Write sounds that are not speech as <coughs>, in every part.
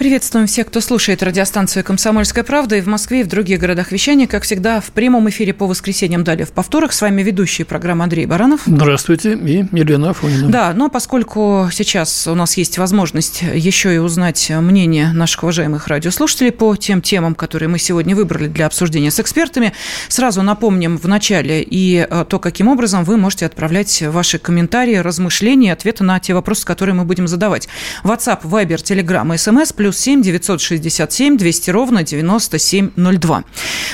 Приветствуем всех, кто слушает радиостанцию «Комсомольская правда» и в Москве, и в других городах вещания. Как всегда, в прямом эфире по воскресеньям, далее в повторах. С вами ведущий программы Андрей Баранов. Здравствуйте, и Елена Афонина. Да, но поскольку сейчас у нас есть возможность еще и узнать мнение наших уважаемых радиослушателей по тем темам, которые мы сегодня выбрали для обсуждения с экспертами, сразу напомним в начале и э, то, каким образом вы можете отправлять ваши комментарии, размышления, ответы на те вопросы, которые мы будем задавать. WhatsApp, Viber, Telegram, SMS, плюс плюс 7 967 200 ровно 9702.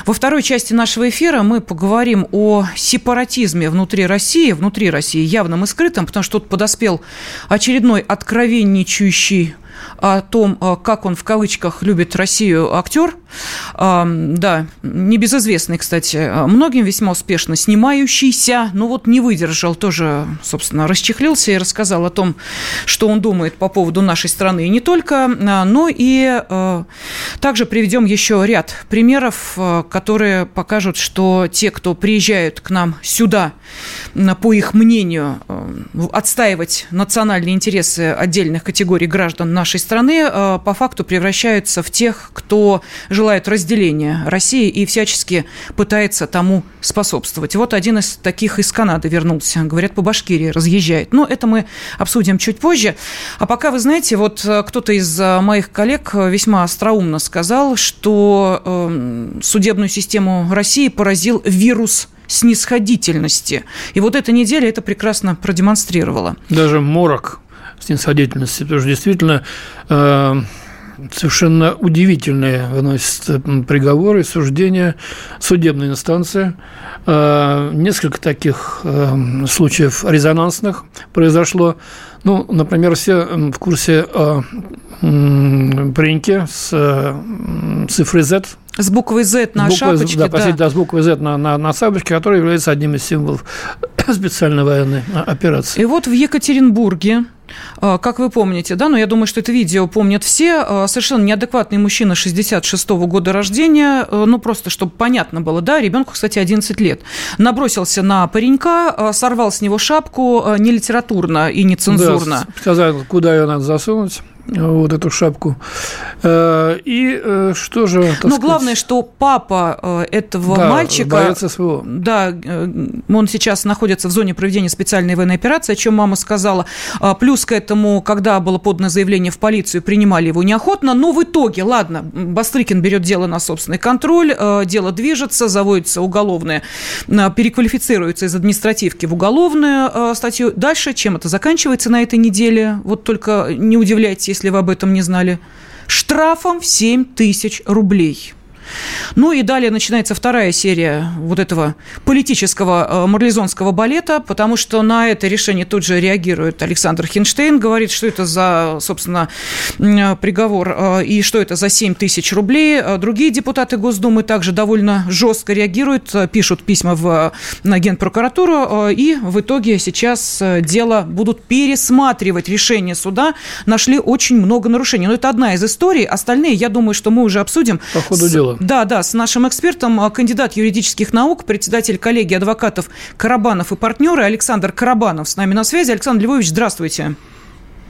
Во второй части нашего эфира мы поговорим о сепаратизме внутри России, внутри России явным и скрытым, потому что тут подоспел очередной откровенничающий о том, э, как он в кавычках любит Россию актер. Да, небезызвестный, кстати, многим весьма успешно снимающийся, ну вот не выдержал, тоже, собственно, расчехлился и рассказал о том, что он думает по поводу нашей страны и не только, а, но и э, также приведем еще ряд примеров, э, которые покажут, что те, кто приезжают к нам сюда, по их мнению, отстаивать национальные интересы отдельных категорий граждан нашей нашей страны э, по факту превращаются в тех, кто желает разделения России и всячески пытается тому способствовать. Вот один из таких из Канады вернулся. Говорят, по Башкирии разъезжает. Но это мы обсудим чуть позже. А пока, вы знаете, вот э, кто-то из э, моих коллег весьма остроумно сказал, что эм, судебную систему России поразил вирус снисходительности. И вот эта неделя это прекрасно продемонстрировала. Даже морок снисходительности, потому что действительно э, совершенно удивительные выносят приговоры, суждения, судебная инстанция. Э, несколько таких э, случаев резонансных произошло. Ну, например, все в курсе о пареньке с цифрой Z, с буквой Z на буквой, шапочке, да, да. да, с буквой Z на, на, на шапочке, который является одним из символов <coughs> специальной военной операции. И вот в Екатеринбурге а, как вы помните, да, но я думаю, что это видео помнят все, а, совершенно неадекватный мужчина 66 -го года рождения, а, ну, просто чтобы понятно было, да, ребенку, кстати, 11 лет, набросился на паренька, сорвал с него шапку не литературно и не цензурно. Да, сказал, куда ее надо засунуть вот эту шапку. Э, и э, что же... Но сказать, главное, что папа э, этого да, мальчика... боится своего. Да, он сейчас находится в зоне проведения специальной военной операции, о чем мама сказала. А, плюс к этому, когда было подано заявление в полицию, принимали его неохотно, но в итоге, ладно, Бастрыкин берет дело на собственный контроль, дело движется, заводится уголовное, переквалифицируется из административки в уголовную статью. Дальше чем это заканчивается на этой неделе? Вот только не удивляйтесь, если вы об этом не знали, штрафом в 7 тысяч рублей. Ну и далее начинается вторая серия вот этого политического э, марлезонского балета, потому что на это решение тут же реагирует Александр Хинштейн, говорит, что это за, собственно, приговор э, и что это за 7 тысяч рублей. Э, другие депутаты Госдумы также довольно жестко реагируют, пишут письма в на Генпрокуратуру, и в итоге сейчас дело будут пересматривать решение суда. Нашли очень много нарушений. Но это одна из историй. Остальные, я думаю, что мы уже обсудим. По ходу дела. Да, да, с нашим экспертом, а, кандидат юридических наук, председатель коллегии адвокатов Карабанов и партнеры Александр Карабанов с нами на связи. Александр Львович, здравствуйте.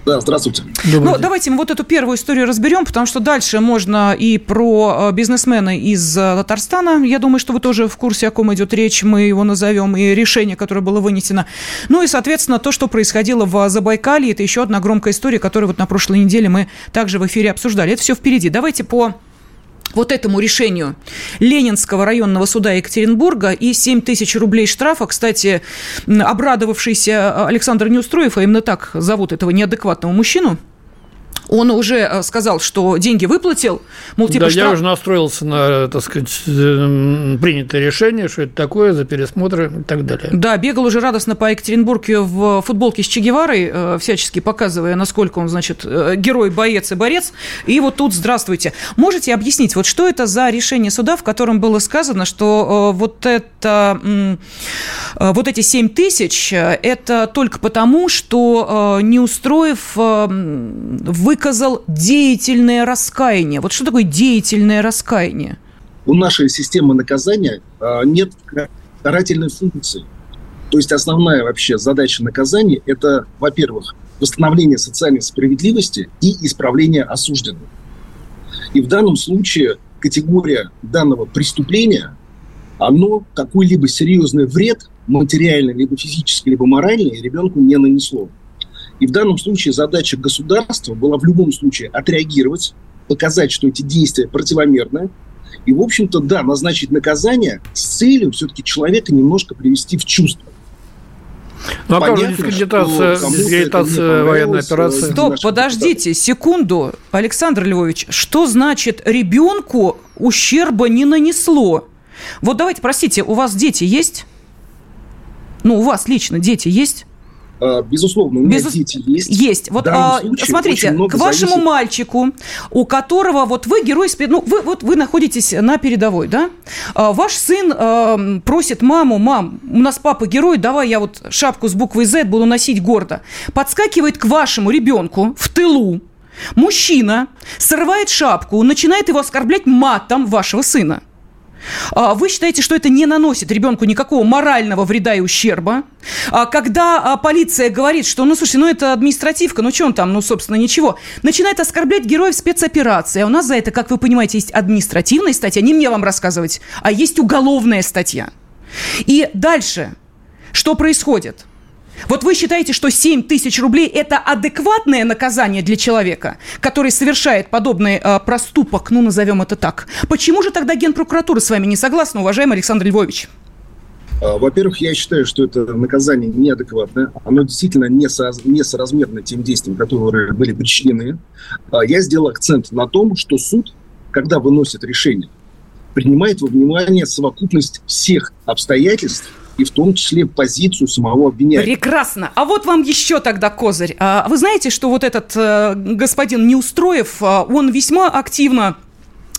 Да, здравствуйте. Добрый ну, день. давайте мы вот эту первую историю разберем, потому что дальше можно и про а, бизнесмена из а, Татарстана. Я думаю, что вы тоже в курсе, о ком идет речь, мы его назовем, и решение, которое было вынесено. Ну и, соответственно, то, что происходило в Забайкалье, это еще одна громкая история, которую вот на прошлой неделе мы также в эфире обсуждали. Это все впереди. Давайте по вот этому решению Ленинского районного суда Екатеринбурга и 7 тысяч рублей штрафа. Кстати, обрадовавшийся Александр Неустроев, а именно так зовут этого неадекватного мужчину, он уже э, сказал, что деньги выплатил, мол, типа Да, штраф... я уже настроился на, так сказать, э, принятое решение, что это такое, за пересмотры и так далее. Да, бегал уже радостно по Екатеринбурге в футболке с Че Геварой, э, всячески показывая, насколько он, значит, герой, боец и борец. И вот тут здравствуйте. Можете объяснить, вот что это за решение суда, в котором было сказано, что вот это вот эти 7 тысяч, это только потому, что Неустроев выказал деятельное раскаяние. Вот что такое деятельное раскаяние? У нашей системы наказания нет карательной функции. То есть основная вообще задача наказания – это, во-первых, восстановление социальной справедливости и исправление осужденных. И в данном случае категория данного преступления, оно какой-либо серьезный вред, материальный, либо физический, либо моральный, ребенку не нанесло. И в данном случае задача государства была в любом случае отреагировать, показать, что эти действия противомерны, и, в общем-то, да, назначить наказание с целью все-таки человека немножко привести в чувство. Ну, а как же дискредитация, дискредитация военной операции? Стоп, подождите секунду, Александр Львович. Что значит ребенку ущерба не нанесло? Вот давайте, простите, у вас дети есть? Ну, у вас лично дети есть? А, безусловно, у меня Безус... дети есть. Есть. Вот а, смотрите, к вашему зависит... мальчику, у которого вот вы герой, ну вы вот вы находитесь на передовой, да? А, ваш сын а, просит маму, мам, у нас папа герой, давай я вот шапку с буквой Z буду носить гордо. Подскакивает к вашему ребенку в тылу. Мужчина срывает шапку, начинает его оскорблять матом вашего сына. А, вы считаете, что это не наносит ребенку никакого морального вреда и ущерба? А, когда а, полиция говорит, что, ну, слушайте, ну, это административка, ну, что он там, ну, собственно, ничего, начинает оскорблять героев спецоперации. А у нас за это, как вы понимаете, есть административная статья, не мне вам рассказывать, а есть уголовная статья. И дальше, что происходит? Вот вы считаете, что 7 тысяч рублей – это адекватное наказание для человека, который совершает подобный э, проступок, ну, назовем это так? Почему же тогда Генпрокуратура с вами не согласна, уважаемый Александр Львович? А, во-первых, я считаю, что это наказание неадекватное. Оно действительно не, со, не соразмерно тем действиям, которые были причинены. А, я сделал акцент на том, что суд, когда выносит решение, принимает во внимание совокупность всех обстоятельств, и в том числе позицию самого обвиняемого. Прекрасно. А вот вам еще тогда козырь. А вы знаете, что вот этот э, господин Неустроев, э, он весьма активно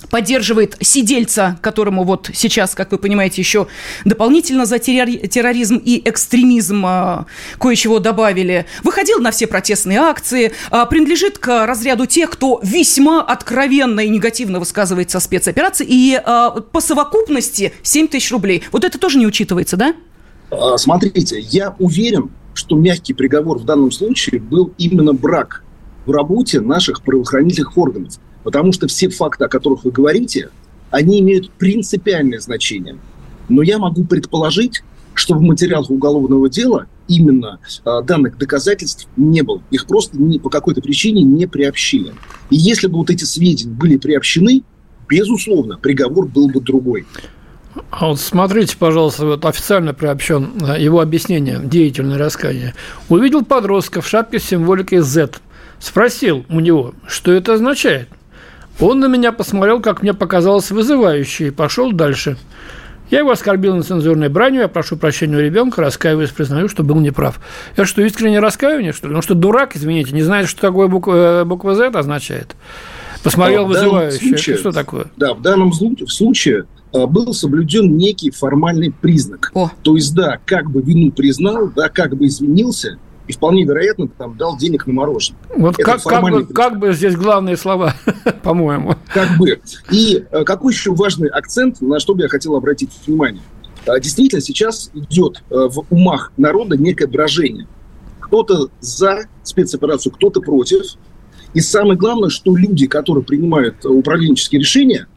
поддерживает сидельца, которому вот сейчас, как вы понимаете, еще дополнительно за терроризм и экстремизм а, кое-чего добавили. Выходил на все протестные акции, а, принадлежит к разряду тех, кто весьма откровенно и негативно высказывается о спецоперации, и а, по совокупности 7 тысяч рублей. Вот это тоже не учитывается, да? Смотрите, я уверен, что мягкий приговор в данном случае был именно брак в работе наших правоохранительных органов. Потому что все факты, о которых вы говорите, они имеют принципиальное значение. Но я могу предположить, что в материалах уголовного дела именно э, данных доказательств не было. Их просто не, по какой-то причине не приобщили. И если бы вот эти сведения были приобщены, безусловно, приговор был бы другой. А вот смотрите, пожалуйста, вот официально приобщен э, его объяснение, деятельное раскаяние. Увидел подростка в шапке с символикой Z. Спросил у него, что это означает. Он на меня посмотрел, как мне показалось, вызывающе, и пошел дальше. Я его оскорбил нецензурной бранью, я прошу прощения у ребенка, раскаиваюсь, признаю, что был неправ. Я что, искренне раскаивание, что ли? Он что, дурак, извините, не знает, что такое буква, э, буква Z означает? Посмотрел да, вызывающе. Случае, Это что такое? Да, в данном случае э, был соблюден некий формальный признак. О. То есть, да, как бы вину признал, да, как бы извинился, и вполне вероятно там дал денег на мороженое. Вот как, как, бы, как бы здесь главные слова, <laughs> по-моему. Как бы. И э, какой еще важный акцент, на что бы я хотел обратить внимание. А, действительно, сейчас идет э, в умах народа некое брожение. Кто-то за спецоперацию, кто-то против. И самое главное, что люди, которые принимают управленческие решения,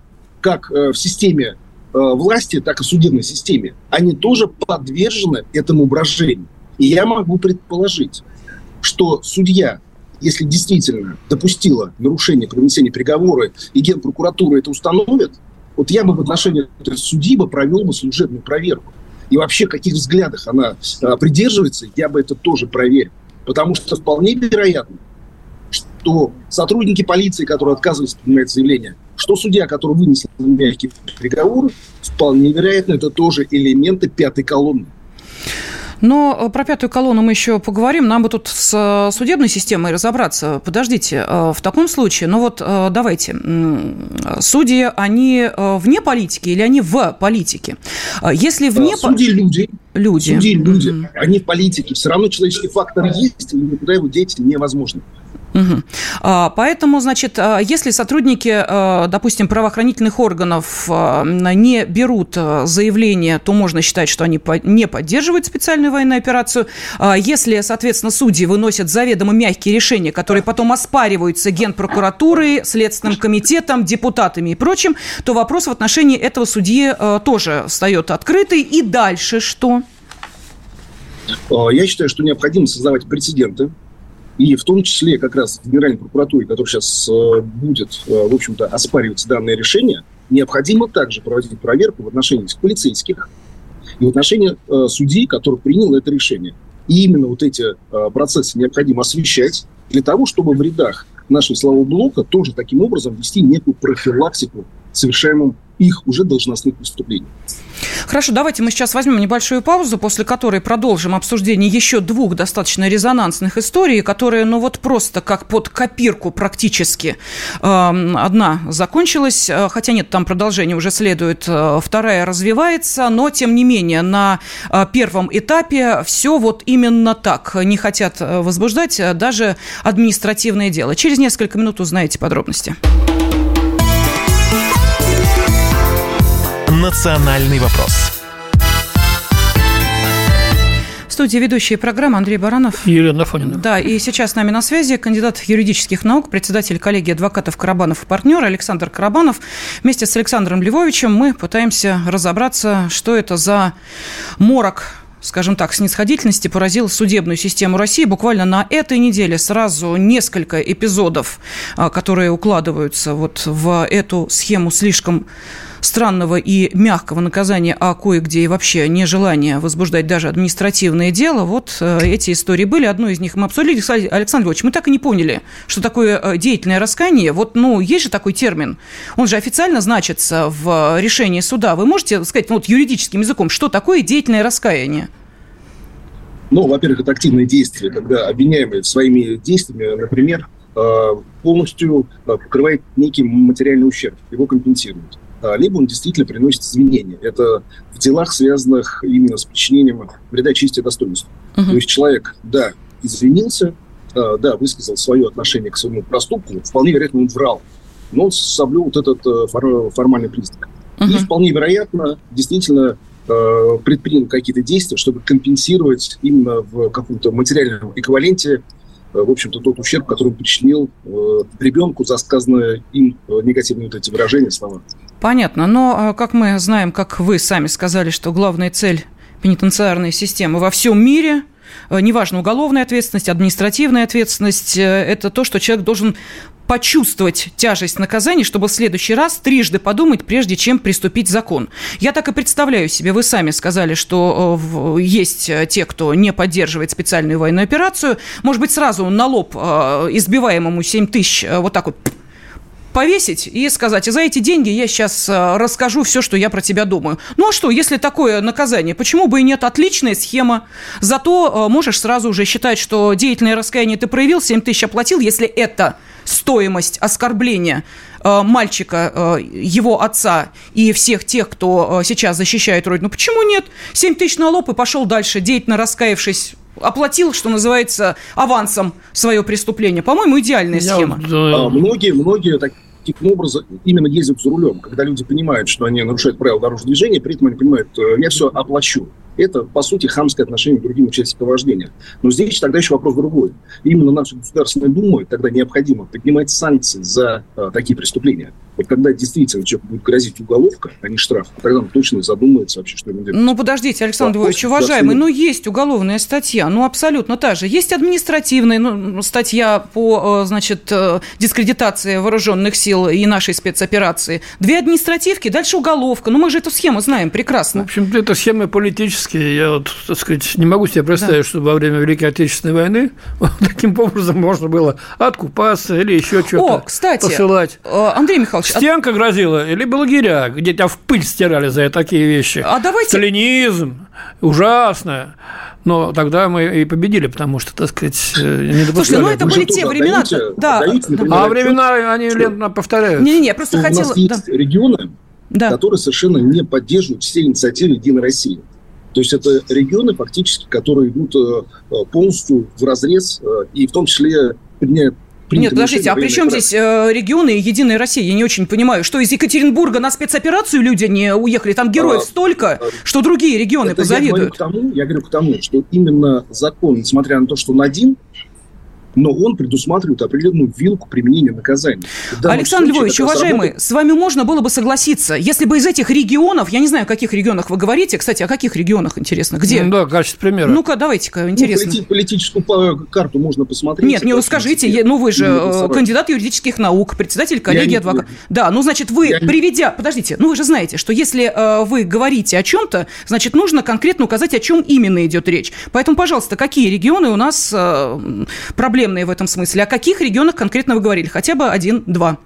как э, в системе власти, так и в судебной системе, они тоже подвержены этому брожению. И я могу предположить, что судья, если действительно допустила нарушение при приговора, и Генпрокуратура это установит, вот я бы в отношении этой судьи бы провел бы служебную проверку. И вообще, каких взглядах она а, придерживается, я бы это тоже проверил. Потому что вполне вероятно, что сотрудники полиции, которые отказываются принимать заявление, что судья, который вынес мягкий приговор, вполне вероятно, это тоже элементы пятой колонны. Но э, про пятую колонну мы еще поговорим. Нам бы тут с э, судебной системой разобраться. Подождите, э, в таком случае, ну вот давайте, судьи, они вне политики или они в политике? Если вне... Судьи люди. люди. Судьи люди, mm-hmm. они в политике. Все равно человеческий фактор есть, и никуда его деть невозможно. Угу. Поэтому, значит, а, если сотрудники, а, допустим, правоохранительных органов не берут заявление, то можно считать, что они не поддерживают специальную военную операцию. Если, соответственно, судьи выносят заведомо мягкие решения, которые потом оспариваются Генпрокуратурой, Следственным комитетом, депутатами и прочим, то вопрос в отношении этого судьи тоже встает открытый. И дальше что? Я считаю, что необходимо создавать прецеденты, и в том числе как раз Генеральной прокуратуре, которая сейчас э, будет, э, в общем-то, оспаривать данное решение, необходимо также проводить проверку в отношении полицейских и в отношении э, судей, который принял это решение. И именно вот эти процессы необходимо освещать для того, чтобы в рядах нашего силового блока тоже таким образом вести некую профилактику совершаемым их уже должностных преступлений. Хорошо, давайте мы сейчас возьмем небольшую паузу, после которой продолжим обсуждение еще двух достаточно резонансных историй, которые, ну вот просто как под копирку практически. Эм, одна закончилась, э, хотя нет, там продолжение уже следует, э, вторая развивается, но тем не менее на э, первом этапе все вот именно так. Не хотят возбуждать даже административное дело. Через несколько минут узнаете подробности. «Национальный вопрос». В студии ведущие программы Андрей Баранов. И Елена Фонина. Да, и сейчас с нами на связи кандидат юридических наук, председатель коллегии адвокатов Карабанов и партнер Александр Карабанов. Вместе с Александром Львовичем мы пытаемся разобраться, что это за морок скажем так, снисходительности поразил судебную систему России. Буквально на этой неделе сразу несколько эпизодов, а, которые укладываются вот в эту схему слишком странного и мягкого наказания, а кое-где и вообще нежелание возбуждать даже административное дело, вот э, эти истории были. Одну из них мы обсудили. Александр Львович, мы так и не поняли, что такое э, деятельное раскаяние. Вот, ну, есть же такой термин. Он же официально значится в решении суда. Вы можете сказать, ну, вот юридическим языком, что такое деятельное раскаяние? Ну, во-первых, это активные действия, когда обвиняемый своими действиями, например, э, полностью покрывает некий материальный ущерб, его компенсируют. А, либо он действительно приносит извинения. Это в делах, связанных именно с причинением вреда чести и достоинству. Uh-huh. То есть человек, да, извинился, а, да, высказал свое отношение к своему проступку, вполне вероятно, он врал, но он соблюл вот этот э, формальный признак. Uh-huh. И вполне вероятно, действительно, э, предпринял какие-то действия, чтобы компенсировать именно в каком-то материальном эквиваленте Э, в общем-то, тот ущерб, который он причинил э, ребенку за сказанные им негативные вот эти выражения, слова. Понятно. Но, как мы знаем, как вы сами сказали, что главная цель пенитенциарной системы во всем мире неважно, уголовная ответственность, административная ответственность, это то, что человек должен почувствовать тяжесть наказания, чтобы в следующий раз трижды подумать, прежде чем приступить закон. Я так и представляю себе, вы сами сказали, что э, есть э, те, кто не поддерживает специальную военную операцию. Может быть, сразу на лоб э, избиваемому 7 тысяч вот так вот повесить и сказать, за эти деньги я сейчас расскажу все, что я про тебя думаю. Ну а что, если такое наказание, почему бы и нет? Отличная схема. Зато можешь сразу уже считать, что деятельное раскаяние ты проявил, 7 тысяч оплатил, если это стоимость оскорбления э, мальчика, э, его отца и всех тех, кто э, сейчас защищает Родину. Почему нет? 7 тысяч на лоб и пошел дальше, деятельно раскаявшись оплатил, что называется, авансом свое преступление. По-моему, идеальная схема. Я, да. Многие, многие таким образом именно ездят за рулем, когда люди понимают, что они нарушают правила дорожного движения, при этом они понимают, я все оплачу. Это, по сути, хамское отношение к другим участникам вождения. Но здесь тогда еще вопрос другой. Именно наша Государственная Дума тогда необходимо поднимать санкции за а, такие преступления. Вот когда действительно человек будет грозить уголовка, а не штраф, тогда он точно задумается вообще, что ему делать. Ну, подождите, Александр Львович, уважаемый, ну, есть уголовная статья, ну, абсолютно та же. Есть административная ну, статья по, э, значит, э, дискредитации вооруженных сил и нашей спецоперации. Две административки, дальше уголовка. Ну, мы же эту схему знаем прекрасно. В общем, это схема политические. Я вот, так сказать, не могу себе представить, да. что во время Великой Отечественной войны <laughs> таким образом можно было откупаться или еще что-то О, кстати, посылать. Э, Андрей Михайлович, Стенка грозила, либо лагеря, где тебя в пыль стирали за такие вещи. А давайте... Сталинизм, ужасно. Но тогда мы и победили, потому что, так сказать, э, не допускали. Слушайте, ну это были те времена. Да. а времена, они лентно повторяются. Не-не-не, просто хотела... У нас есть регионы, которые совершенно не поддерживают все инициативы Единой России. То есть это регионы фактически, которые идут полностью в разрез, и в том числе приняют нет, подождите, а при чем здесь э, регионы и Единая Россия? Я не очень понимаю, что из Екатеринбурга на спецоперацию люди не уехали? Там героев а, столько, а, что другие регионы позавидуют. Я говорю, к тому, я говорю к тому, что именно закон, несмотря на то, что он один, но он предусматривает определенную вилку применения наказания. Александр Львович, уважаемый, с вами можно было бы согласиться, если бы из этих регионов, я не знаю, о каких регионах вы говорите, кстати, о каких регионах, интересно, где? Ну, да, качество примера. Ну-ка, давайте-ка, ну, интересно. Ну, политическую карту можно посмотреть. Нет, не скажите, ну вы же ну, кандидат юридических наук, председатель коллегии адвокатов. Да, ну, значит, вы, я приведя, подождите, ну вы же знаете, что если э, вы говорите о чем-то, значит, нужно конкретно указать, о чем именно идет речь. Поэтому, пожалуйста, какие регионы у нас э, проблемы проблемные в этом смысле. О каких регионах конкретно вы говорили? Хотя бы один-два.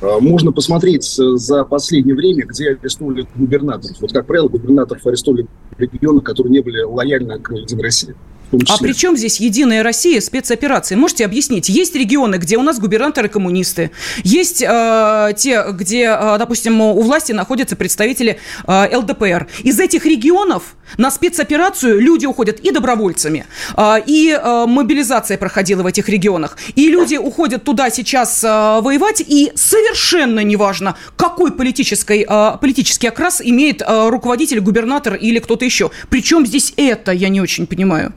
А, можно посмотреть за последнее время, где арестовали губернаторов. Вот, как правило, губернаторов арестовали в регионах, которые не были лояльны к Единой России. А при чем здесь Единая Россия, спецоперации? Можете объяснить? Есть регионы, где у нас губернаторы коммунисты, есть э, те, где, э, допустим, у власти находятся представители э, ЛДПР. Из этих регионов на спецоперацию люди уходят и добровольцами, э, и э, мобилизация проходила в этих регионах, и люди уходят туда сейчас э, воевать, и совершенно неважно, какой политический, э, политический окрас имеет э, руководитель, губернатор или кто-то еще. Причем здесь это, я не очень понимаю.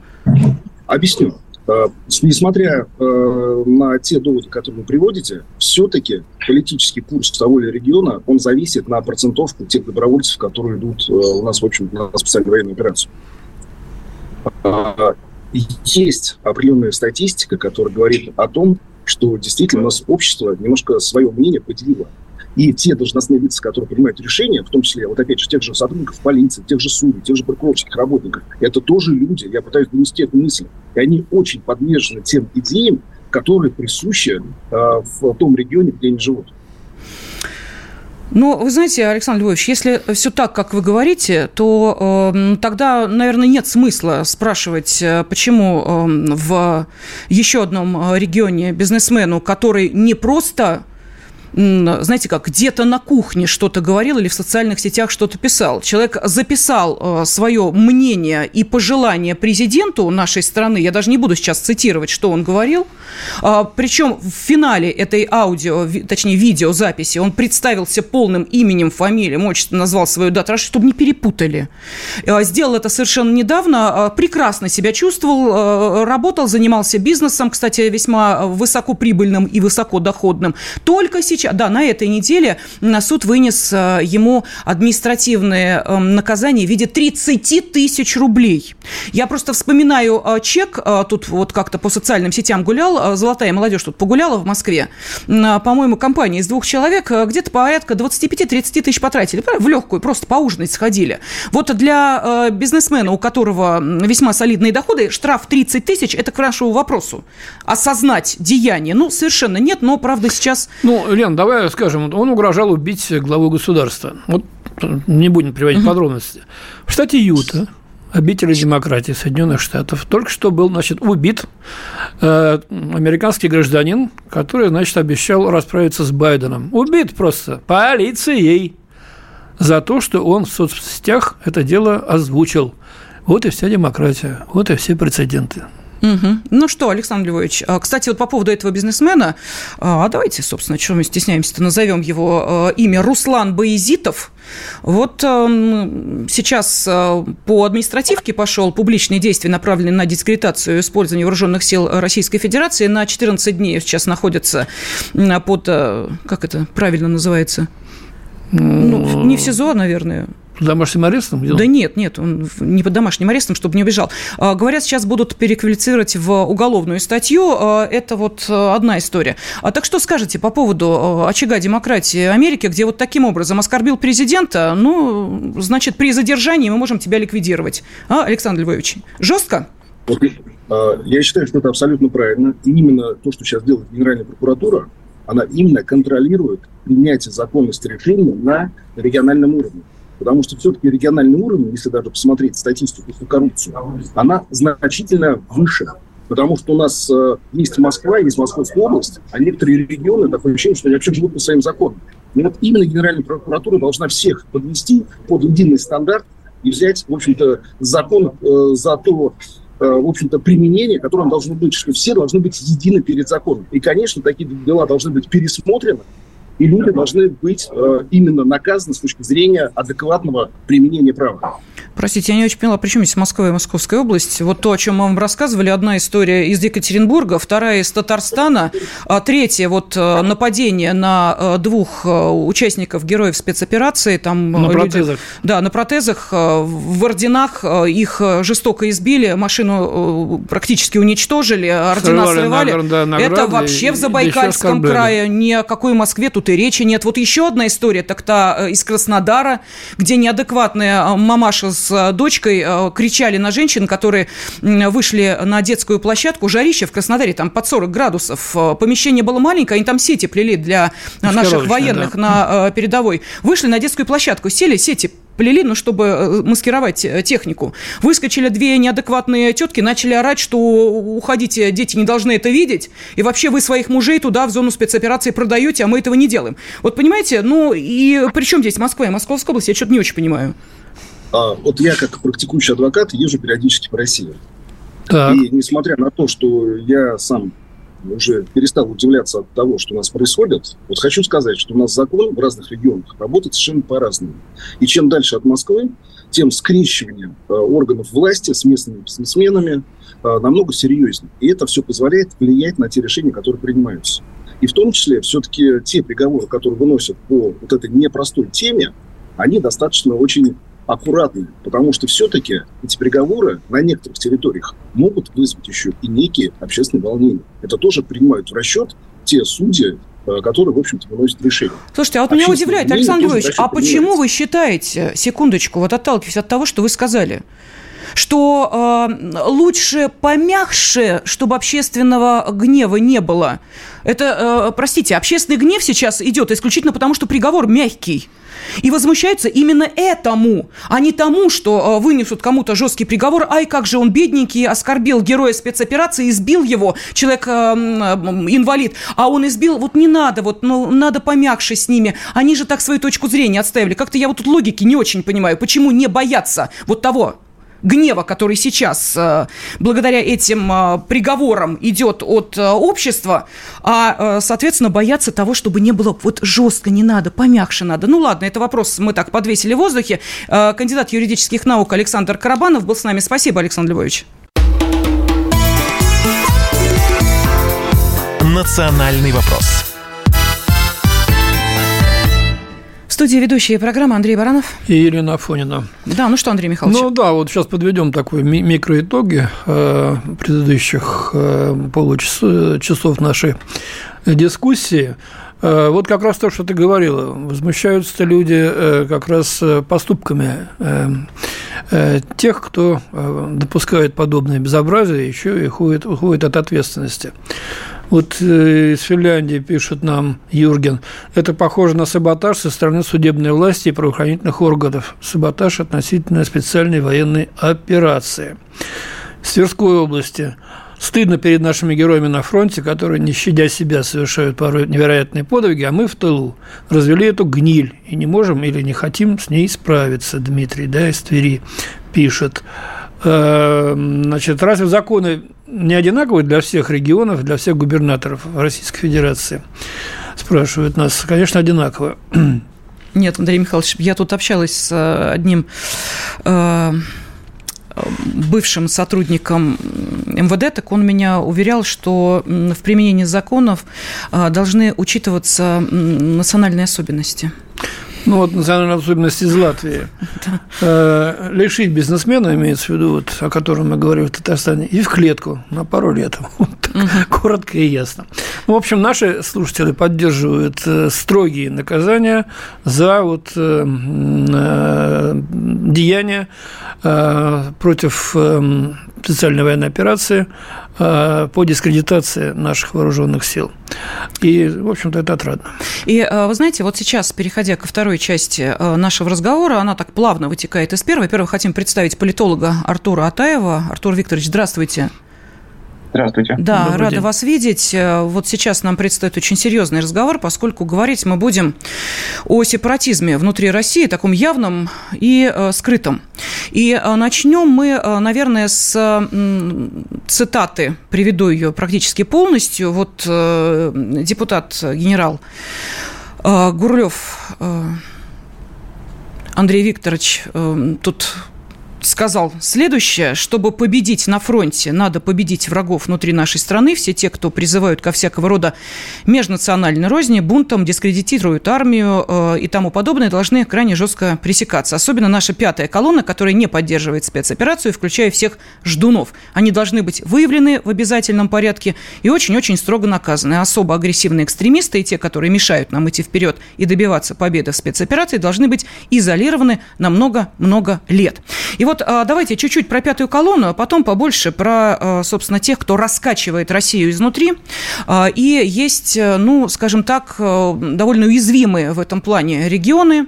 Объясню. Э, несмотря э, на те доводы, которые вы приводите, все-таки политический курс того или региона, он зависит на процентовку тех добровольцев, которые идут э, у нас, в общем, на специальную военную операцию. Есть определенная статистика, которая говорит о том, что действительно у нас общество немножко свое мнение поделило. И те должностные лица, которые принимают решения, в том числе, вот опять же, тех же сотрудников полиции, тех же судей, тех же прокурорских работников, это тоже люди, я пытаюсь донести эту мысль. И они очень подвержены тем идеям, которые присущи э, в том регионе, где они живут. Ну, вы знаете, Александр Львович, если все так, как вы говорите, то э, тогда, наверное, нет смысла спрашивать, э, почему э, в еще одном регионе бизнесмену, который не просто знаете как, где-то на кухне что-то говорил или в социальных сетях что-то писал. Человек записал э, свое мнение и пожелание президенту нашей страны. Я даже не буду сейчас цитировать, что он говорил. А, причем в финале этой аудио, точнее видеозаписи, он представился полным именем, фамилией, отчеством, назвал свою дату, чтобы не перепутали. А, сделал это совершенно недавно, а, прекрасно себя чувствовал, работал, занимался бизнесом, кстати, весьма высокоприбыльным и высокодоходным. Только сейчас да, на этой неделе суд вынес э, ему административное эм, наказание в виде 30 тысяч рублей. Я просто вспоминаю э, чек, э, тут вот как-то по социальным сетям гулял, золотая молодежь тут погуляла в Москве, по-моему, компания из двух человек где-то порядка 25-30 тысяч потратили, в легкую, просто поужинать сходили. Вот для бизнесмена, у которого весьма солидные доходы, штраф 30 тысяч, это к вашему вопросу. Осознать деяние, ну, совершенно нет, но, правда, сейчас... Ну, Лен, Иван, давай скажем, он угрожал убить главу государства. Вот не будем приводить угу. подробности. В штате Юта, обители демократии Соединенных Штатов, только что был, значит, убит э, американский гражданин, который, значит, обещал расправиться с Байденом. Убит просто полицией за то, что он в соцсетях это дело озвучил. Вот и вся демократия, вот и все прецеденты. Угу. Ну что, Александр Львович, а, кстати, вот по поводу этого бизнесмена, а давайте, собственно, что мы стесняемся-то, назовем его а, имя Руслан Боязитов. Вот сейчас по административке пошел публичные действия, направленные на дискредитацию использования вооруженных сил Российской Федерации. На 14 дней сейчас находится под, как это правильно называется? Ну, не в СИЗО, наверное. Домашним арестом? Где да нет, нет, он не под домашним арестом, чтобы не убежал. А, говорят, сейчас будут переквалифицировать в уголовную статью. А, это вот а, одна история. А так что скажете по поводу очага демократии Америки, где вот таким образом оскорбил президента, ну, значит, при задержании мы можем тебя ликвидировать. А, Александр Львович, жестко? Я считаю, что это абсолютно правильно. И именно то, что сейчас делает Генеральная прокуратура, она именно контролирует принятие законности решений на региональном уровне. Потому что все-таки региональный уровень, если даже посмотреть статистику по коррупции, она значительно выше. Потому что у нас э, есть Москва, есть Московская область, а некоторые регионы, такое ощущение, что они вообще живут по своим законам. И вот именно Генеральная прокуратура должна всех подвести под единый стандарт и взять, в общем-то, закон э, за то, э, в общем-то, применение, которое должно быть, что все должны быть едины перед законом. И, конечно, такие дела должны быть пересмотрены, и люди должны быть э, именно наказаны с точки зрения адекватного применения права. Простите, я не очень поняла, при чем здесь Москва и Московская область? Вот то, о чем мы вам рассказывали, одна история из Екатеринбурга, вторая из Татарстана, а третья вот э, нападение на э, двух э, участников героев спецоперации. Там на люди, протезах. Да, на протезах, в орденах их жестоко избили, машину практически уничтожили, ордена срывали. срывали. На, да, Это вообще в Забайкальском крае, ни о какой Москве тут и речи нет. Вот еще одна история, так то из Краснодара, где неадекватная мамаша с с дочкой э, кричали на женщин, которые вышли на детскую площадку. Жарище в Краснодаре, там под 40 градусов. Э, помещение было маленькое, они там сети плели для наших военных да. на э, передовой. Вышли на детскую площадку, сели, сети плели, ну, чтобы маскировать технику. Выскочили две неадекватные тетки, начали орать, что уходите, дети не должны это видеть, и вообще вы своих мужей туда, в зону спецоперации продаете, а мы этого не делаем. Вот понимаете, ну, и при чем здесь Москва и Московская область, я что-то не очень понимаю. А, вот я, как практикующий адвокат, езжу периодически по России. Так. И несмотря на то, что я сам уже перестал удивляться от того, что у нас происходит, вот хочу сказать, что у нас закон в разных регионах работает совершенно по-разному. И чем дальше от Москвы, тем скрещивание э, органов власти с местными бизнесменами э, намного серьезнее. И это все позволяет влиять на те решения, которые принимаются. И в том числе все-таки те приговоры, которые выносят по вот этой непростой теме, они достаточно очень аккуратны, потому что все-таки эти переговоры на некоторых территориях могут вызвать еще и некие общественные волнения. Это тоже принимают в расчет те судьи, э, которые, в общем-то, выносят решение. Слушайте, а вот меня удивляет, Александр Львович, а почему вы считаете, секундочку, вот отталкиваясь от того, что вы сказали, что э, лучше помягче, чтобы общественного гнева не было. Это, э, простите, общественный гнев сейчас идет исключительно потому, что приговор мягкий. И возмущаются именно этому, а не тому, что э, вынесут кому-то жесткий приговор. Ай, как же он бедненький, оскорбил героя спецоперации, избил его, человек э, инвалид, а он избил, вот не надо, вот, ну, надо помягче с ними. Они же так свою точку зрения отставили. Как-то я вот тут логики не очень понимаю, почему не бояться вот того, гнева, который сейчас э, благодаря этим э, приговорам идет от э, общества, а, соответственно, боятся того, чтобы не было вот жестко, не надо, помягче надо. Ну ладно, это вопрос мы так подвесили в воздухе. Кандидат юридических наук Александр Карабанов был с нами. Спасибо, Александр Львович. Национальный вопрос. Студии ведущие программы Андрей Баранов. И Елена Афонина. Да, ну что, Андрей Михайлович? Ну да, вот сейчас подведем такой ми- микроитоги э, предыдущих э, получасов нашей дискуссии. Э, вот как раз то, что ты говорила. Возмущаются люди э, как раз э, поступками тех, кто допускает подобные безобразия, еще и уходит, уходит от ответственности. Вот э, из Финляндии пишет нам Юрген. Это похоже на саботаж со стороны судебной власти и правоохранительных органов. Саботаж относительно специальной военной операции. С Тверской области. Стыдно перед нашими героями на фронте, которые, не щадя себя, совершают порой невероятные подвиги, а мы в тылу развели эту гниль и не можем или не хотим с ней справиться. Дмитрий, да, из Твери пишет. Эм, значит, разве законы не одинаковые для всех регионов, для всех губернаторов Российской Федерации? Спрашивают нас. Конечно, одинаково. <clears throat> Нет, Андрей Михайлович, я тут общалась с э, одним э, бывшим сотрудником МВД, так он меня уверял, что в применении законов э, должны учитываться национальные особенности. Ну, вот национальная особенность из Латвии. <laughs> Э, лишить бизнесмена, имеется в виду, вот, о котором мы говорим в Татарстане, и в клетку на пару лет. <laughs> Вот так, коротко и ясно. Ну, в общем, наши слушатели поддерживают э, строгие наказания за вот э, деяния против специальной военной операции Э, по дискредитации наших вооруженных сил. И, в общем-то, это отрадно. И э, вы знаете, вот сейчас, переходя ко второй части э, нашего разговора, она так плавно вытекает из первой. Во-первых, хотим представить политолога Артура Атаева. Артур Викторович, здравствуйте. Здравствуйте. Да, Добрый рада день. вас видеть. Вот сейчас нам предстоит очень серьезный разговор, поскольку говорить мы будем о сепаратизме внутри России, таком явном и э, скрытом. И начнем мы, наверное, с цитаты, приведу ее практически полностью. Вот депутат генерал Гурлев Андрей Викторович тут сказал следующее. Чтобы победить на фронте, надо победить врагов внутри нашей страны. Все те, кто призывают ко всякого рода межнациональной розни, бунтам, дискредитируют армию э, и тому подобное, должны крайне жестко пресекаться. Особенно наша пятая колонна, которая не поддерживает спецоперацию, включая всех ждунов. Они должны быть выявлены в обязательном порядке и очень-очень строго наказаны. Особо агрессивные экстремисты и те, которые мешают нам идти вперед и добиваться победы в спецоперации, должны быть изолированы на много-много лет. И вот вот а, давайте чуть-чуть про пятую колонну, а потом побольше про, а, собственно, тех, кто раскачивает Россию изнутри. А, и есть, э, ну, скажем так, э, довольно уязвимые в этом плане регионы.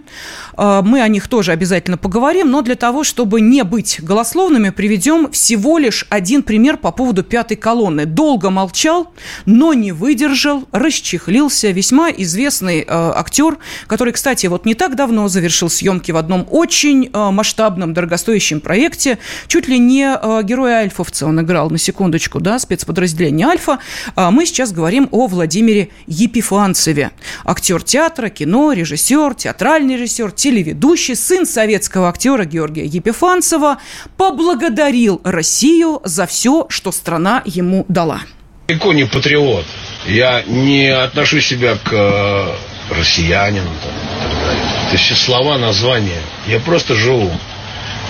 Мы о них тоже обязательно поговорим, но для того, чтобы не быть голословными, приведем всего лишь один пример по поводу пятой колонны. Долго молчал, но не выдержал, расчехлился весьма известный актер, который, кстати, вот не так давно завершил съемки в одном очень масштабном, дорогостоящем следующем проекте. Чуть ли не э, герой Альфовца он играл, на секундочку, да, спецподразделение Альфа. А мы сейчас говорим о Владимире Епифанцеве. Актер театра, кино, режиссер, театральный режиссер, телеведущий, сын советского актера Георгия Епифанцева поблагодарил Россию за все, что страна ему дала. Далеко не патриот. Я не отношу себя к э, россиянину. Там, и так далее. Это все слова, названия. Я просто живу.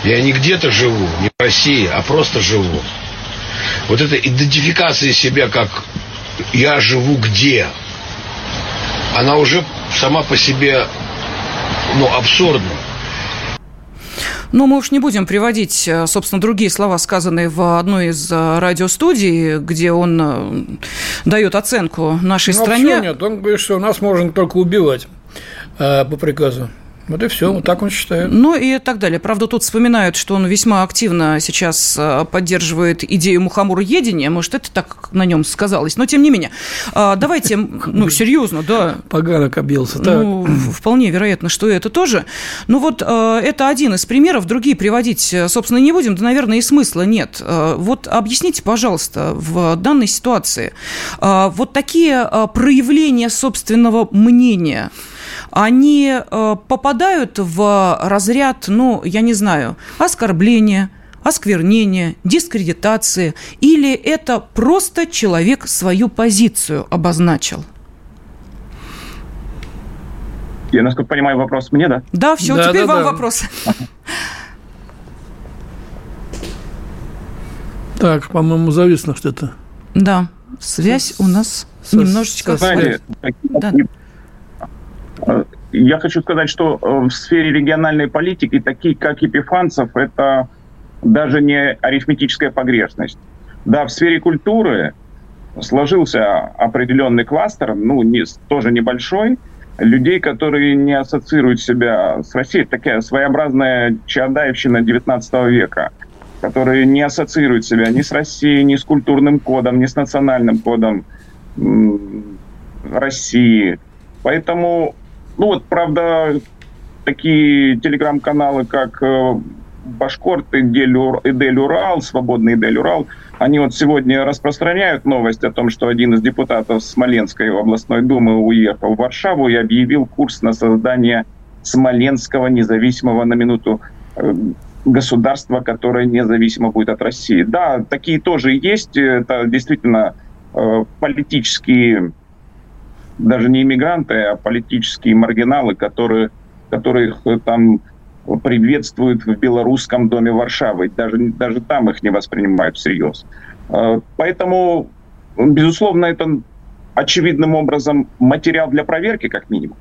Я не где-то живу, не в России, а просто живу. Вот эта идентификация себя как «я живу где», она уже сама по себе ну, абсурдна. Но мы уж не будем приводить, э, собственно, другие слова, сказанные в одной из э, радиостудий, где он э, дает оценку нашей ну, стране. Нет, он говорит, что нас можно только убивать по приказу. Вот и все, вот так он считает. Ну и так далее. Правда, тут вспоминают, что он весьма активно сейчас э, поддерживает идею мухомора-едения. Может, это так на нем сказалось. Но тем не менее. А, давайте, <laughs> ну, серьезно, да. Поганок обился. Ну, вполне вероятно, что это тоже. Ну вот э, это один из примеров. Другие приводить, э, собственно, не будем. Да, наверное, и смысла нет. Вот объясните, пожалуйста, в данной ситуации вот такие проявления собственного мнения – они э, попадают в разряд, ну, я не знаю, оскорбления, осквернения, дискредитации, или это просто человек свою позицию обозначил? Я, насколько понимаю, вопрос мне, да? Да, все, да, теперь да, вам да. вопрос. Так, по-моему, зависло что-то. Да, связь у нас со, немножечко... Да. Я хочу сказать, что э, в сфере региональной политики такие, как Епифанцев, это даже не арифметическая погрешность. Да, в сфере культуры сложился определенный кластер, ну, не, тоже небольшой, людей, которые не ассоциируют себя с Россией. Такая своеобразная чадаевщина 19 века, которые не ассоциируют себя ни с Россией, ни с культурным кодом, ни с национальным кодом России. Поэтому ну вот, правда, такие телеграм-каналы, как э, Башкорт, Идель Урал, Свободный Идель Урал, они вот сегодня распространяют новость о том, что один из депутатов Смоленской областной думы уехал в Варшаву и объявил курс на создание Смоленского независимого на минуту э, государства, которое независимо будет от России. Да, такие тоже есть. Это действительно э, политические даже не иммигранты, а политические маргиналы, которые, которых там приветствуют в Белорусском доме Варшавы. Даже, даже там их не воспринимают всерьез. А, поэтому, безусловно, это очевидным образом материал для проверки, как минимум.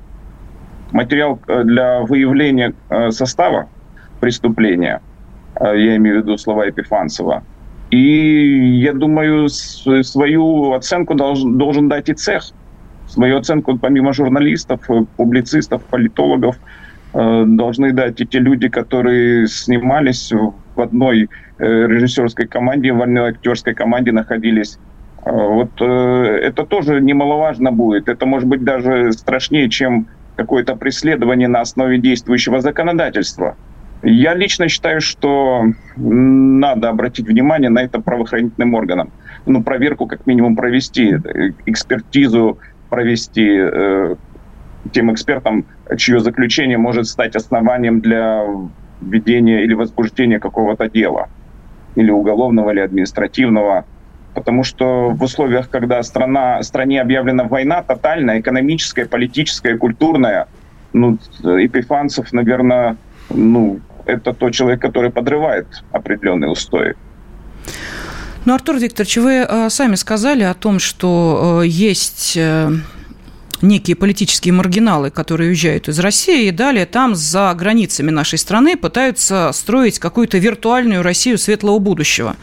Материал э, для выявления э, состава преступления. Я имею в виду слова Епифанцева. И я думаю, свою оценку должен, должен дать и цех – свою оценку помимо журналистов, э, публицистов, политологов э, должны дать и те люди, которые снимались в одной э, режиссерской команде, в одной актерской команде находились. Вот это тоже немаловажно будет. Это может быть даже страшнее, чем какое-то преследование на основе действующего законодательства. Я лично считаю, что надо обратить внимание на это правоохранительным органам. Ну, проверку как минимум провести, экспертизу провести э, тем экспертам, чье заключение может стать основанием для введения или возбуждения какого-то дела, или уголовного, или административного. Потому что в условиях, когда страна, стране объявлена война тотальная, экономическая, политическая, культурная, ну, Епифанцев, наверное, ну, это тот человек, который подрывает определенные устои. Ну, Артур Викторович, вы э, сами сказали о том, что э, есть э, некие политические маргиналы, которые уезжают из России и далее там за границами нашей страны пытаются строить какую-то виртуальную Россию светлого будущего.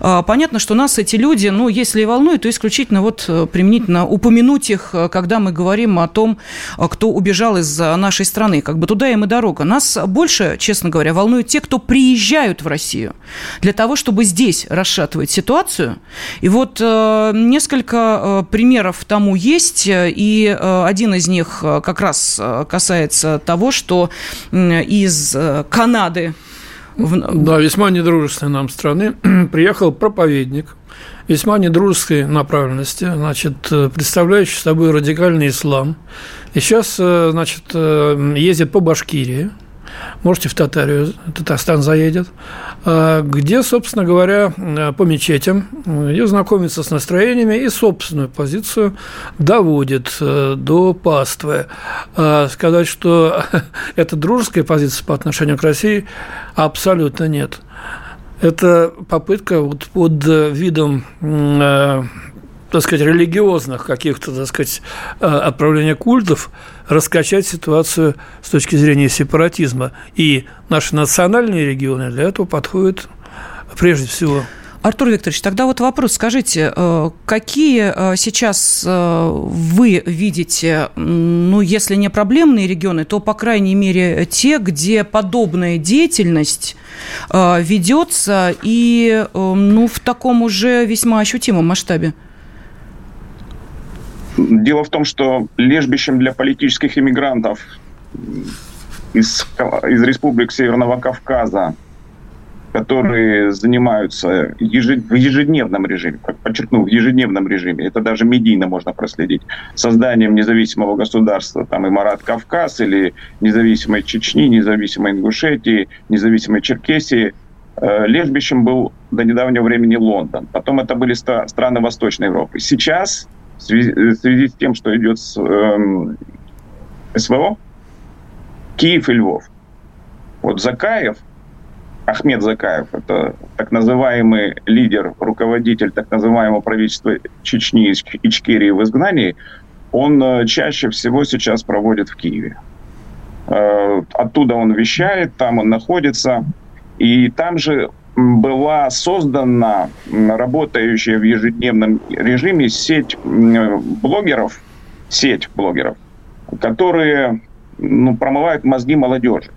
А, понятно, что нас эти люди, ну, если и волнуют, то исключительно вот э, применительно упомянуть их, э, когда мы говорим о том, э, кто убежал из нашей страны. Как бы туда им и дорога. Нас больше, честно говоря, волнуют те, кто приезжают в Россию для того, чтобы здесь расшатывать ситуацию. И вот несколько примеров тому есть, и один из них э, как раз э, касается того, что из Канады да, весьма недружественной нам страны <clears throat> приехал проповедник весьма недружеской направленности, значит, представляющий собой радикальный ислам. И сейчас, значит, ездит по Башкирии, можете в Татарию, Татарстан заедет, а, где, собственно говоря, по мечетям, где знакомится с настроениями и собственную позицию доводит э, до паствы. А, сказать, что <laughs> это дружеская позиция по отношению к России, абсолютно нет. Это попытка вот под видом так сказать, религиозных каких-то, так сказать, э, отправления культов раскачать ситуацию с точки зрения сепаратизма. И наши национальные регионы для этого подходят прежде всего. Артур Викторович, тогда вот вопрос, скажите, э, какие э, сейчас вы видите, ну, если не проблемные регионы, то, по крайней мере, те, где подобная деятельность ведется и, ну, в таком уже весьма ощутимом масштабе? Дело в том, что лежбищем для политических иммигрантов из, из республик Северного Кавказа, которые занимаются в ежедневном режиме, подчеркну, в ежедневном режиме, это даже медийно можно проследить, созданием независимого государства, там и Марат Кавказ, или независимой Чечни, независимой Ингушетии, независимой Черкесии, э, лежбищем был до недавнего времени Лондон. Потом это были страны Восточной Европы. Сейчас в связи, в связи с тем, что идет с, эм, СВО, Киев и Львов. Вот Закаев, Ахмед Закаев, это так называемый лидер, руководитель так называемого правительства Чечни и Ичкерии в изгнании, он э, чаще всего сейчас проводит в Киеве. Э, оттуда он вещает, там он находится. И там же была создана работающая в ежедневном режиме сеть блогеров, сеть блогеров, которые ну, промывают мозги молодежи.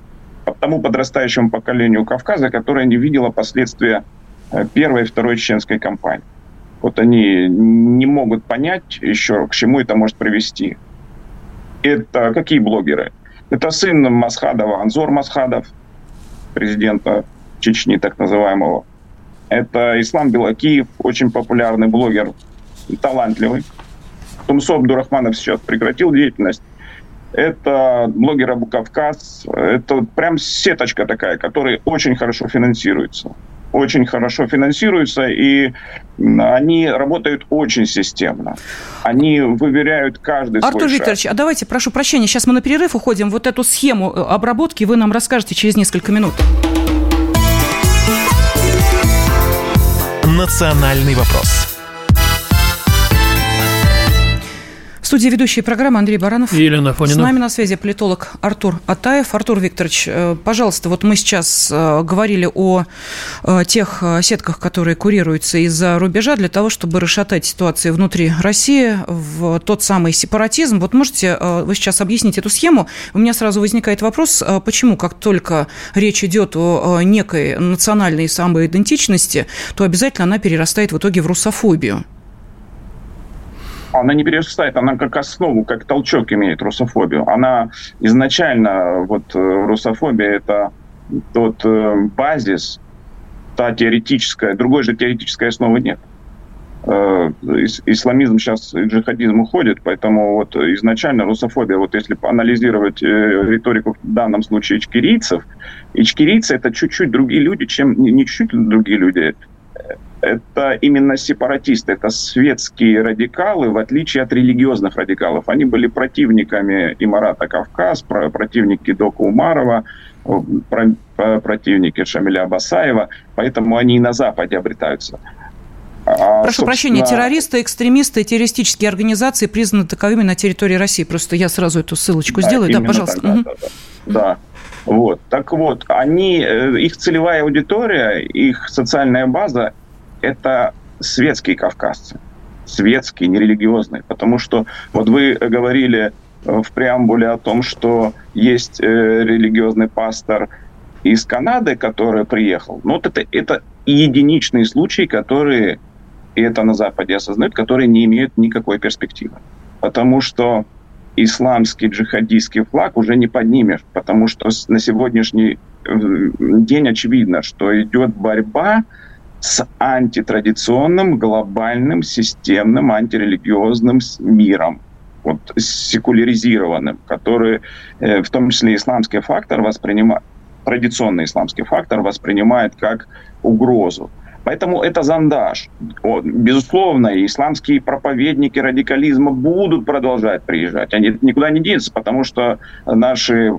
Тому подрастающему поколению Кавказа, которое не видело последствия э, первой и второй чеченской кампании. Вот они не могут понять еще, к чему это может привести. Это какие блогеры? Это сын Масхадова, Анзор Масхадов, президента Чечни, так называемого. Это Ислам Белакиев, очень популярный блогер, талантливый. Тумсо Абдурахманов сейчас прекратил деятельность. Это блогер Абу Кавказ. Это прям сеточка такая, которая очень хорошо финансируется. Очень хорошо финансируются, и они работают очень системно. Они выверяют каждый Артур свой Викторович, шаг. а давайте, прошу прощения, сейчас мы на перерыв уходим. Вот эту схему э, обработки вы нам расскажете через несколько минут. «Национальный вопрос». В студии ведущие программы Андрей Баранов. И Елена Фонина. С нами на связи политолог Артур Атаев. Артур Викторович, э, пожалуйста, вот мы сейчас э, говорили о э, тех сетках, которые курируются из-за рубежа для того, чтобы расшатать ситуацию внутри России в тот самый сепаратизм. Вот можете вы сейчас объяснить эту схему? У меня сразу возникает вопрос, почему как только речь идет о некой национальной самоидентичности, то обязательно она перерастает в итоге в русофобию? Она не перерастает, она как основу, как толчок имеет русофобию. Она изначально, вот э, русофобия, это тот э, базис, та теоретическая, другой же теоретической основы нет. Э, исламизм сейчас, джихадизм уходит, поэтому вот изначально русофобия, вот если анализировать э, риторику в данном случае ичкерийцев, ичкерийцы это чуть-чуть другие люди, чем не чуть-чуть другие люди, это именно сепаратисты, это светские радикалы, в отличие от религиозных радикалов. Они были противниками Имарата Кавказ, противники Дока Умарова, противники Шамиля Абасаева, поэтому они и на Западе обретаются. А, Прошу собственно... прощения, террористы, экстремисты, террористические организации признаны таковыми на территории России. Просто я сразу эту ссылочку да, сделаю. Да, пожалуйста. Так, да, да, да. да. Вот. Так вот, они, э, их целевая аудитория, их социальная база – это светские кавказцы. Светские, нерелигиозные. Потому что вот вы говорили э, в преамбуле о том, что есть э, религиозный пастор из Канады, который приехал. Ну, вот это, это единичные случаи, которые и это на Западе осознают, которые не имеют никакой перспективы. Потому что исламский джихадистский флаг уже не поднимешь, потому что на сегодняшний э, день очевидно, что идет борьба с антитрадиционным, глобальным, системным, антирелигиозным миром, вот, секуляризированным, который, э, в том числе исламский фактор, воспринимает, традиционный исламский фактор воспринимает как угрозу. Поэтому это зандаж. Вот. Безусловно, исламские проповедники радикализма будут продолжать приезжать. Они никуда не денутся, потому что наши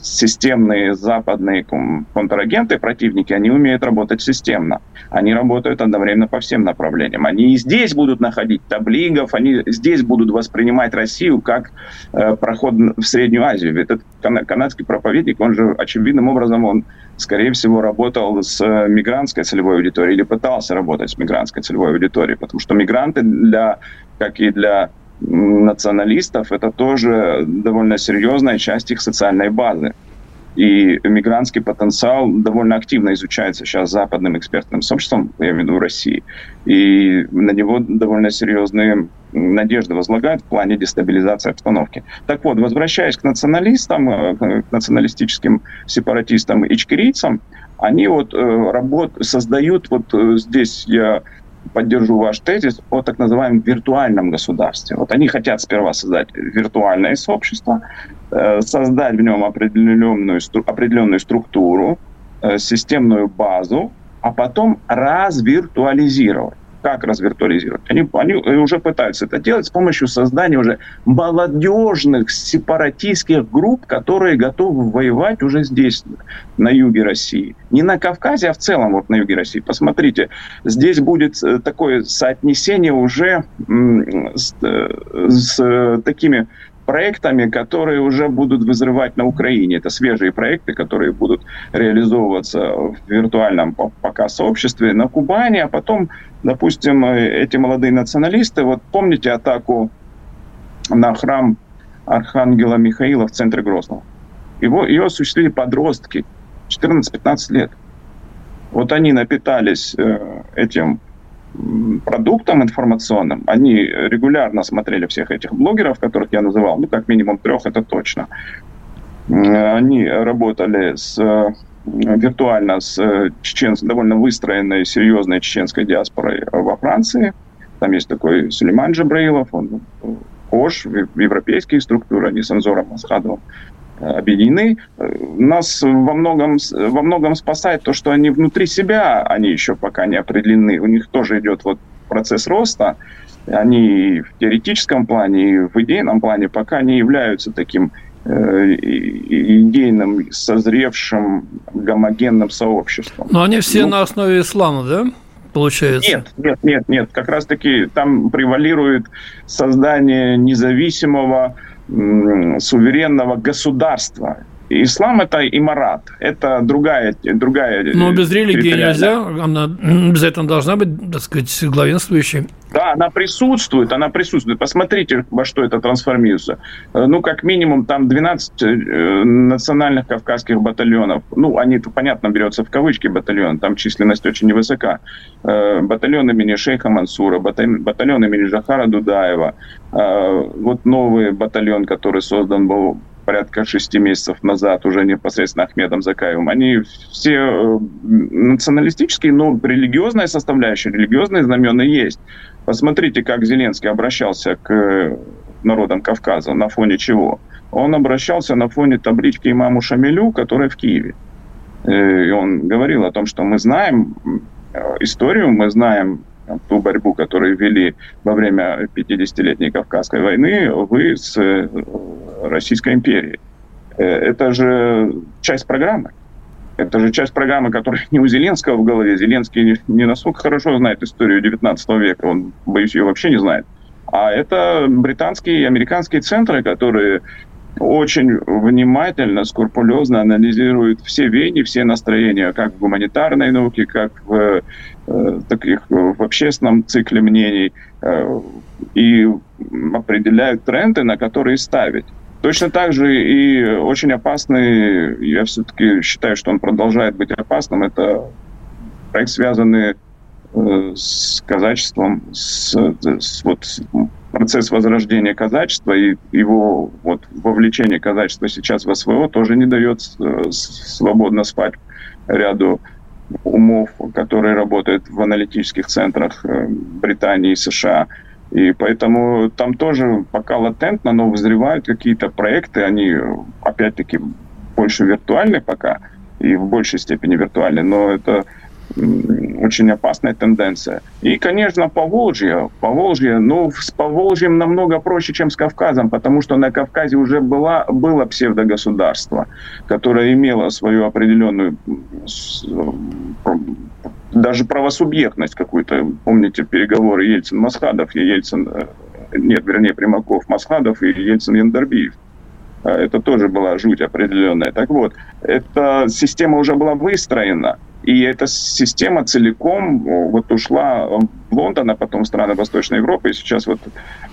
системные западные контрагенты, противники, они умеют работать системно. Они работают одновременно по всем направлениям. Они и здесь будут находить таблигов, они здесь будут воспринимать Россию как э, проход в Среднюю Азию. Этот канадский проповедник, он же очевидным образом, он скорее всего, работал с э, мигрантской целевой аудиторией или пытался работать с мигрантской целевой аудиторией, потому что мигранты, для, как и для националистов, это тоже довольно серьезная часть их социальной базы. И мигрантский потенциал довольно активно изучается сейчас западным экспертным сообществом, я имею в виду России. И на него довольно серьезные надежды возлагают в плане дестабилизации обстановки. Так вот, возвращаясь к националистам, э, к националистическим сепаратистам и чкирийцам, они вот э, работ, создают, вот э, здесь я поддержу ваш тезис о так называемом виртуальном государстве. Вот они хотят сперва создать виртуальное сообщество, создать в нем определенную, определенную структуру, э, системную базу, а потом развиртуализировать как развиртуализировать. Они, они уже пытаются это делать с помощью создания уже молодежных сепаратистских групп, которые готовы воевать уже здесь, на юге России. Не на Кавказе, а в целом вот на юге России. Посмотрите, здесь будет э, такое соотнесение уже с, э, с такими проектами, которые уже будут вызревать на Украине. Это свежие проекты, которые будут реализовываться в виртуальном пока сообществе на Кубани, а потом, допустим, эти молодые националисты, вот помните атаку на храм Архангела Михаила в центре Грозного? Его, ее осуществили подростки, 14-15 лет. Вот они напитались э, этим продуктом информационным. Они регулярно смотрели всех этих блогеров, которых я называл, ну, как минимум трех, это точно. Они работали с виртуально с чечен, довольно выстроенной, серьезной чеченской диаспорой во Франции. Там есть такой Сулейман Джабраилов, он Кош, в европейские структуры, они с Анзором Масхадовым объединены. Нас во многом, во многом спасает то, что они внутри себя, они еще пока не определены. У них тоже идет вот процесс роста. Они в теоретическом плане и в идейном плане пока не являются таким э, идейным, созревшим, гомогенным сообществом. Но они все ну, на основе ислама, да? Получается. Нет, нет, нет, нет. Как раз-таки там превалирует создание независимого суверенного государства. Ислам это имарат, это другая, другая Но без религии нельзя, она обязательно должна быть, так сказать, главенствующей. Да, она присутствует, она присутствует. Посмотрите, во что это трансформируется. Э, ну, как минимум, там 12 э, национальных кавказских батальонов. Ну, они, понятно, берется в кавычки батальон, там численность очень невысока. Э, батальон имени Шейха Мансура, батальон имени Жахара Дудаева. Вот новый батальон, который создан был порядка шести месяцев назад, уже непосредственно Ахмедом Закаевым, они все э, националистические, но религиозная составляющая, религиозные знамена есть. Посмотрите, как Зеленский обращался к народам Кавказа, на фоне чего. Он обращался на фоне таблички имаму Шамилю, которая в Киеве. Э, и он говорил о том, что мы знаем э, историю, мы знаем ту борьбу, которую вели во время 50-летней Кавказской войны вы с э, Российской империей. Это же часть программы. Это же часть программы, которая не у Зеленского в голове. Зеленский не настолько хорошо знает историю 19 века, он, боюсь, ее вообще не знает. А это британские и американские центры, которые очень внимательно, скрупулезно анализируют все веяния, все настроения, как в гуманитарной науке, как в, э, таких, в общественном цикле мнений, э, и определяют тренды, на которые ставить. Точно так же и очень опасный, я все-таки считаю, что он продолжает быть опасным, это проект, связанный э, с казачеством, с, с, вот, процесс возрождения казачества и его вот, вовлечение казачества сейчас в СВО тоже не дает э, свободно спать ряду умов, которые работают в аналитических центрах э, Британии и США. И поэтому там тоже пока латентно, но вызревают какие-то проекты, они опять-таки больше виртуальны пока и в большей степени виртуальны, но это очень опасная тенденция. И, конечно, Поволжье. Поволжье, ну, с Поволжьем намного проще, чем с Кавказом, потому что на Кавказе уже была, было псевдогосударство, которое имело свою определенную даже правосубъектность какую-то. Помните переговоры Ельцин-Масхадов и Ельцин... Э, нет, вернее, Примаков, Масхадов и Ельцин-Яндарбиев. А, это тоже была жуть определенная. Так вот, эта система уже была выстроена. И эта система целиком вот ушла в Лондон, а потом в страны Восточной Европы. И сейчас вот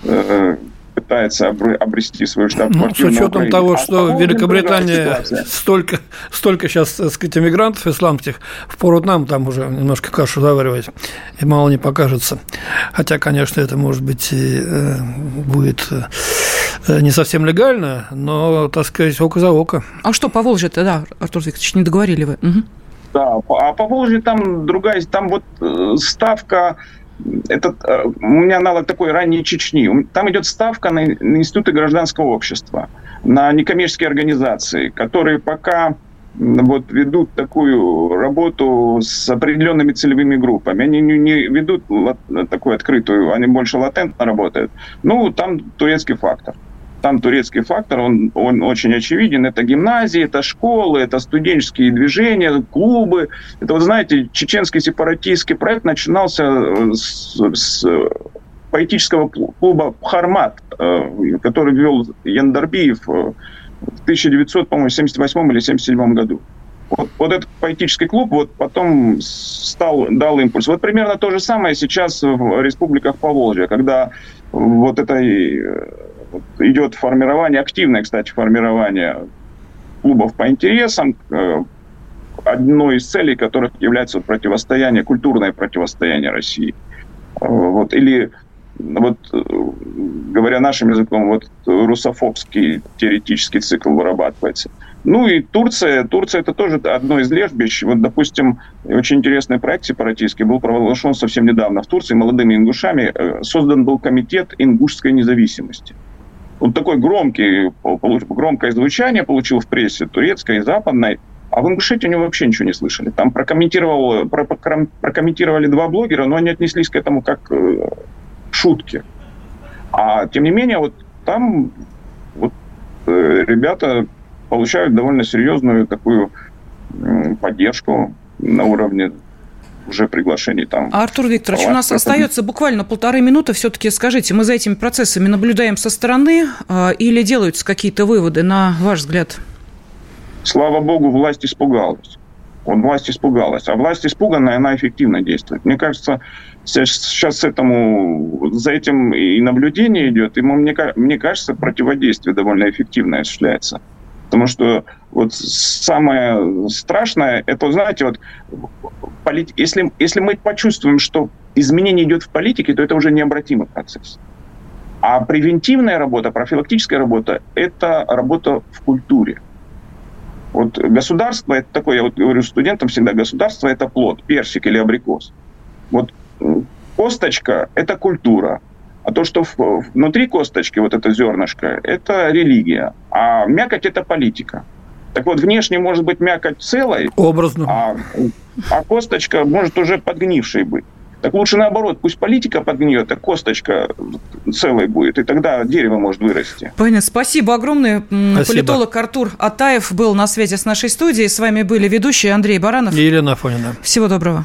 э, пытается обрести свою штаб-квартиру. Ну, с учетом того, а что Великобритания столько, столько сейчас, так сказать, иммигрантов исламских, впору нам там уже немножко кашу заваривать, и мало не покажется. Хотя, конечно, это, может быть, и, э, будет э, не совсем легально, но, так сказать, око за око. А что по Волжье-то, да, Артур Викторович, не договорили вы? Угу. Да, а по Волжье там другая, там вот э, ставка этот, э, у меня аналог такой ранней Чечни. Там идет ставка на, институты гражданского общества, на некоммерческие организации, которые пока вот ведут такую работу с определенными целевыми группами. Они не, не ведут такую открытую, они больше латентно работают. Ну, там турецкий фактор там турецкий фактор, он, он очень очевиден. Это гимназии, это школы, это студенческие движения, клубы. Это, вот знаете, чеченский сепаратистский проект начинался э, с, с поэтического клуба «Хармат», э, который вел Яндарбиев э, в 1978 или 1977 году. Вот, вот этот поэтический клуб вот потом стал, дал импульс. Вот примерно то же самое сейчас в республиках Поволжья, когда вот этой идет формирование, активное, кстати, формирование клубов по интересам, э, одной из целей которых является противостояние, культурное противостояние России. Э, вот, или вот, э, говоря нашим языком, вот русофобский теоретический цикл вырабатывается. Ну и Турция. Турция это тоже одно из лежбищ. Вот, допустим, очень интересный проект сепаратистский был провозглашен совсем недавно в Турции молодыми ингушами. Создан был комитет ингушской независимости он такой громкий, громкое звучание получил в прессе турецкой и западной, а в Ингушетии у него вообще ничего не слышали. Там прокомментировал, прокомментировали два блогера, но они отнеслись к этому как э, шутки. А тем не менее, вот там вот, э, ребята получают довольно серьезную такую э, поддержку на уровне уже приглашений там. А, Артур Викторович, у нас остается буквально полторы минуты. Все-таки скажите, мы за этими процессами наблюдаем со стороны э, или делаются какие-то выводы, на ваш взгляд? Слава богу, власть испугалась. Вот власть испугалась. А власть испуганная, она эффективно действует. Мне кажется, сейчас этому, за этим и наблюдение идет, и мне, мне кажется, противодействие довольно эффективно осуществляется. Потому что вот самое страшное, это, знаете, вот полит... если, если мы почувствуем, что изменение идет в политике, то это уже необратимый процесс. А превентивная работа, профилактическая работа – это работа в культуре. Вот государство – это такое, я вот говорю студентам всегда, государство – это плод, персик или абрикос. Вот косточка – это культура, а то, что внутри косточки, вот это зернышко, это религия, а мякоть – это политика. Так вот, внешне может быть мякоть целой, Образно. А, а косточка может уже подгнившей быть. Так лучше наоборот, пусть политика подгниет, а косточка целой будет, и тогда дерево может вырасти. Понятно. Спасибо огромное. Спасибо. Политолог Артур Атаев был на связи с нашей студией. С вами были ведущие Андрей Баранов и Елена Афонина. Всего доброго.